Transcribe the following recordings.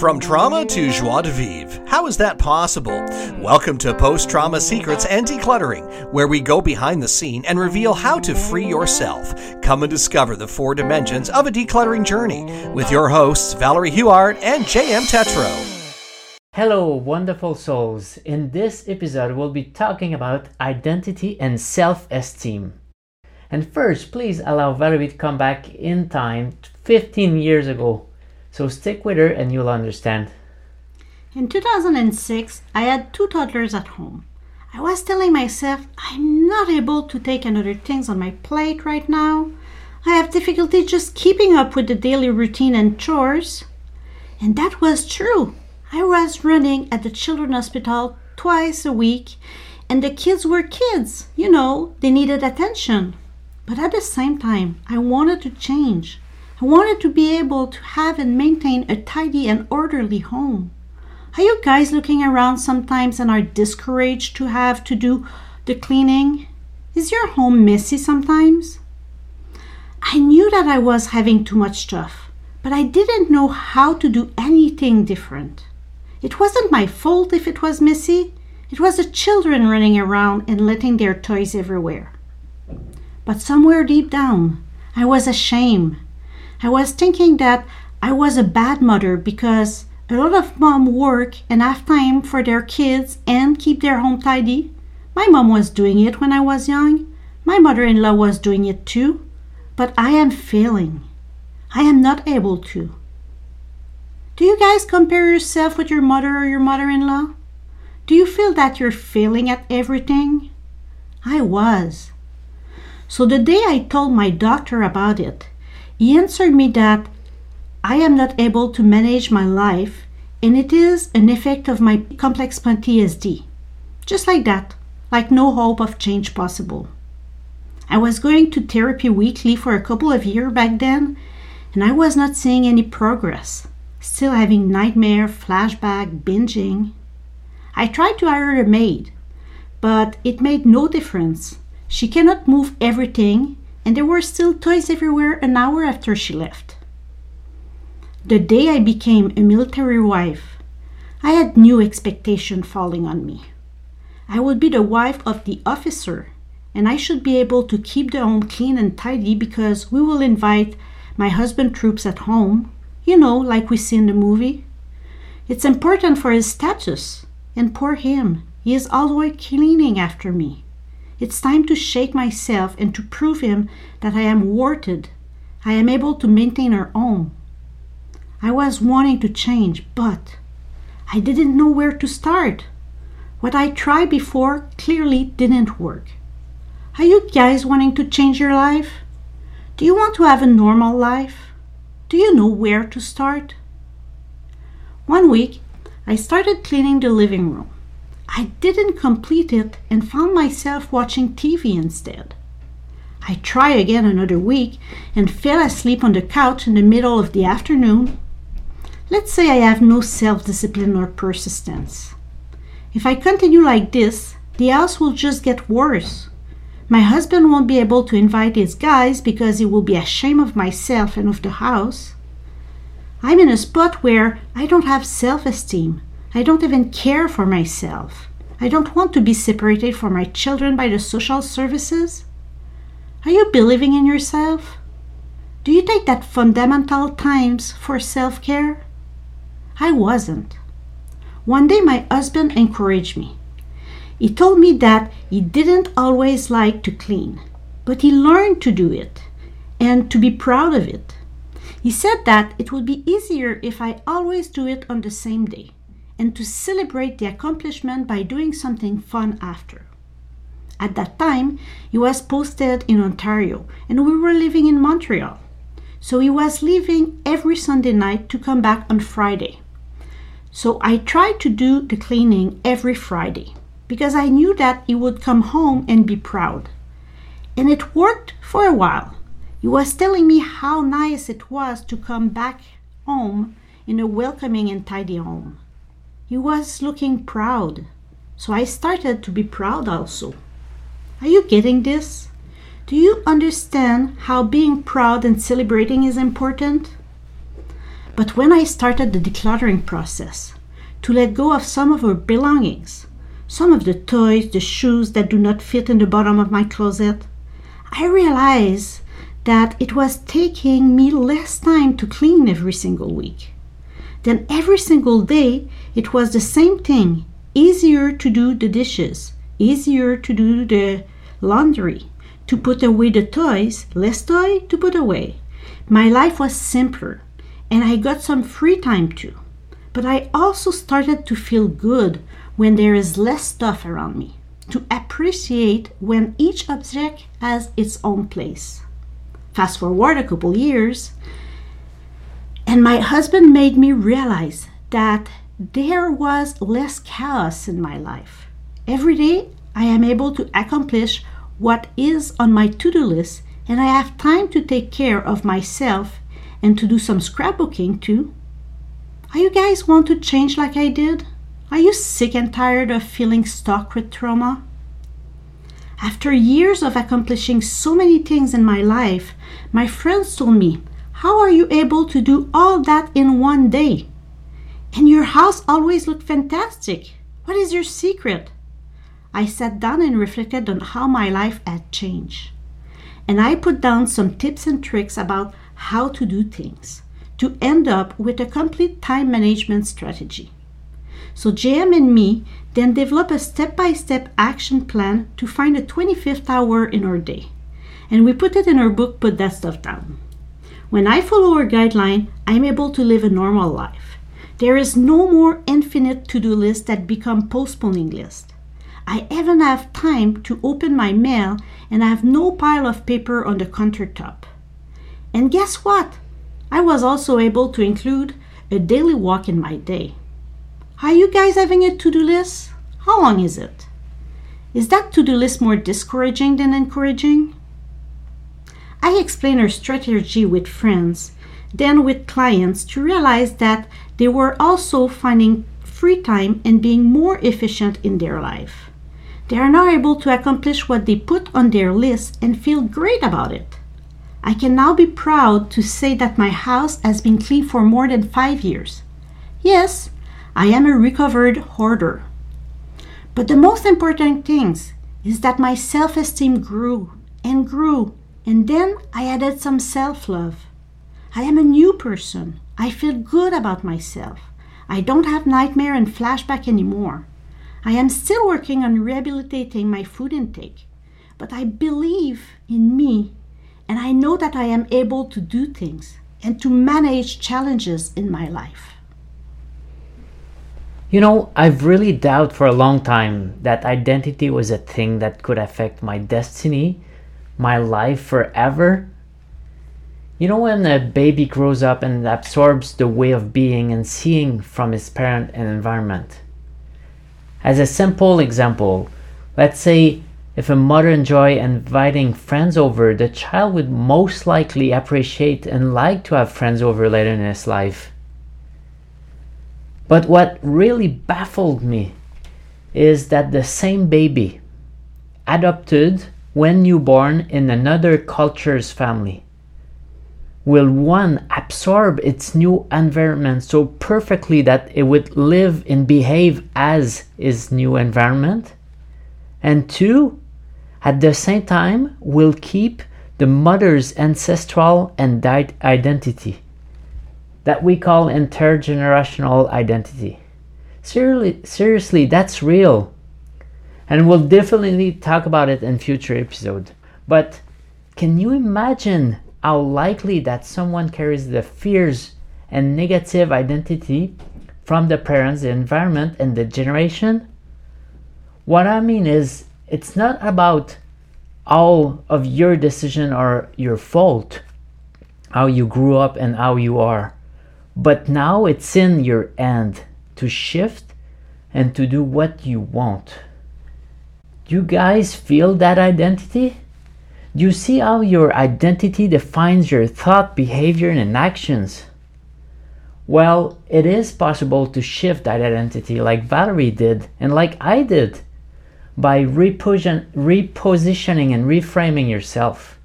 From trauma to joie de vivre. How is that possible? Welcome to Post Trauma Secrets and Decluttering, where we go behind the scene and reveal how to free yourself. Come and discover the four dimensions of a decluttering journey with your hosts, Valerie Huard and JM Tetro. Hello, wonderful souls. In this episode, we'll be talking about identity and self esteem. And first, please allow Valerie to come back in time 15 years ago so stick with her and you'll understand. In 2006, I had two toddlers at home. I was telling myself I'm not able to take another things on my plate right now. I have difficulty just keeping up with the daily routine and chores. And that was true. I was running at the children's hospital twice a week, and the kids were kids. You know, they needed attention. But at the same time, I wanted to change. I wanted to be able to have and maintain a tidy and orderly home. Are you guys looking around sometimes and are discouraged to have to do the cleaning? Is your home messy sometimes? I knew that I was having too much stuff, but I didn't know how to do anything different. It wasn't my fault if it was messy. It was the children running around and letting their toys everywhere. But somewhere deep down, I was ashamed I was thinking that I was a bad mother because a lot of mom work and have time for their kids and keep their home tidy. My mom was doing it when I was young. My mother-in-law was doing it too. But I am failing. I am not able to. Do you guys compare yourself with your mother or your mother-in-law? Do you feel that you're failing at everything? I was. So the day I told my doctor about it, he answered me that I am not able to manage my life and it is an effect of my complex PTSD. Just like that, like no hope of change possible. I was going to therapy weekly for a couple of years back then, and I was not seeing any progress. Still having nightmare, flashback, binging. I tried to hire a maid, but it made no difference. She cannot move everything, and there were still toys everywhere an hour after she left. The day I became a military wife, I had new expectation falling on me. I would be the wife of the officer, and I should be able to keep the home clean and tidy because we will invite my husband troops at home, you know, like we see in the movie. It's important for his status, and poor him, he is always cleaning after me. It's time to shake myself and to prove him that I am worth I am able to maintain our home. I was wanting to change, but I didn't know where to start. What I tried before clearly didn't work. Are you guys wanting to change your life? Do you want to have a normal life? Do you know where to start? One week, I started cleaning the living room. I didn't complete it and found myself watching TV instead. I tried again another week and fell asleep on the couch in the middle of the afternoon. Let's say I have no self discipline or persistence. If I continue like this, the house will just get worse. My husband won't be able to invite his guys because he will be ashamed of myself and of the house. I'm in a spot where I don't have self esteem. I don't even care for myself. I don't want to be separated from my children by the social services. Are you believing in yourself? Do you take that fundamental times for self care? I wasn't. One day my husband encouraged me. He told me that he didn't always like to clean, but he learned to do it and to be proud of it. He said that it would be easier if I always do it on the same day and to celebrate the accomplishment by doing something fun after. At that time, he was posted in Ontario and we were living in Montreal. So he was leaving every Sunday night to come back on Friday. So I tried to do the cleaning every Friday because I knew that he would come home and be proud. And it worked for a while. He was telling me how nice it was to come back home in a welcoming and tidy home. He was looking proud. So I started to be proud also. Are you getting this? Do you understand how being proud and celebrating is important? But when I started the decluttering process, to let go of some of our belongings, some of the toys, the shoes that do not fit in the bottom of my closet, I realized that it was taking me less time to clean every single week. Then every single day, it was the same thing easier to do the dishes, easier to do the laundry, to put away the toys, less toy to put away. My life was simpler, and I got some free time too. But I also started to feel good when there is less stuff around me, to appreciate when each object has its own place. Fast forward a couple years, and my husband made me realize that there was less chaos in my life. Every day, I am able to accomplish what is on my to do list, and I have time to take care of myself and to do some scrapbooking too. Are you guys want to change like I did? Are you sick and tired of feeling stuck with trauma? After years of accomplishing so many things in my life, my friends told me, How are you able to do all that in one day? And your house always looked fantastic. What is your secret? I sat down and reflected on how my life had changed. And I put down some tips and tricks about how to do things to end up with a complete time management strategy. So JM and me then develop a step-by-step action plan to find a 25th hour in our day. And we put it in our book Put That Stuff Down. When I follow our guideline, I'm able to live a normal life. There is no more infinite to-do list that become postponing list. I even have time to open my mail and I have no pile of paper on the countertop. And guess what? I was also able to include a daily walk in my day. Are you guys having a to do list? How long is it? Is that to do list more discouraging than encouraging? I explained our strategy with friends, then with clients to realize that they were also finding free time and being more efficient in their life. They are now able to accomplish what they put on their list and feel great about it. I can now be proud to say that my house has been clean for more than five years. Yes, I am a recovered hoarder. But the most important thing is that my self esteem grew and grew, and then I added some self love. I am a new person. I feel good about myself. I don't have nightmare and flashback anymore. I am still working on rehabilitating my food intake, but I believe in me and I know that I am able to do things and to manage challenges in my life. You know, I've really doubted for a long time that identity was a thing that could affect my destiny, my life forever. You know, when a baby grows up and absorbs the way of being and seeing from his parent and environment. As a simple example, let's say if a mother enjoy inviting friends over, the child would most likely appreciate and like to have friends over later in his life. But what really baffled me is that the same baby, adopted when newborn in another culture's family, will one absorb its new environment so perfectly that it would live and behave as its new environment? And two at the same time will keep the mother's ancestral and identity that we call intergenerational identity. Seriously seriously that's real and we'll definitely talk about it in future episode but can you imagine how likely that someone carries the fears and negative identity from the parents, the environment, and the generation. What I mean is, it's not about all of your decision or your fault, how you grew up and how you are. But now it's in your hand to shift and to do what you want. Do you guys feel that identity? Do you see how your identity defines your thought, behavior, and actions. Well, it is possible to shift that identity like Valerie did and like I did by reposition, repositioning and reframing yourself.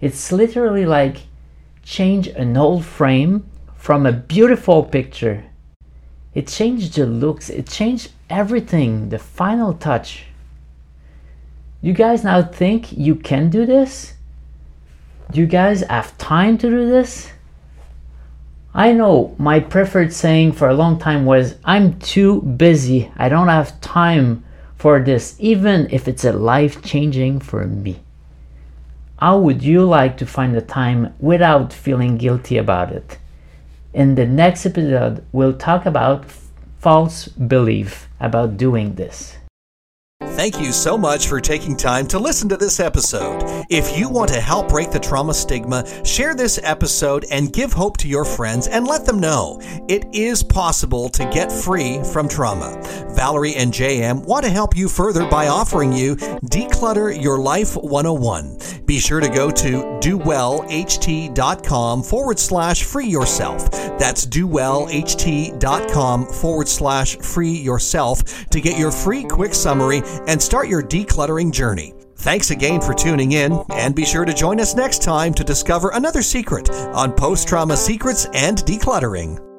It's literally like change an old frame from a beautiful picture. It changed the looks, it changed everything, the final touch. You guys now think you can do this? Do you guys have time to do this? I know my preferred saying for a long time was I'm too busy. I don't have time for this, even if it's a life changing for me. How would you like to find the time without feeling guilty about it? In the next episode, we'll talk about false belief about doing this. Thank you so much for taking time to listen to this episode. If you want to help break the trauma stigma, share this episode and give hope to your friends and let them know it is possible to get free from trauma. Valerie and JM want to help you further by offering you Declutter Your Life 101. Be sure to go to dowellht.com forward slash free yourself. That's dowellht.com forward slash free yourself to get your free quick summary and start your decluttering journey. Thanks again for tuning in, and be sure to join us next time to discover another secret on post trauma secrets and decluttering.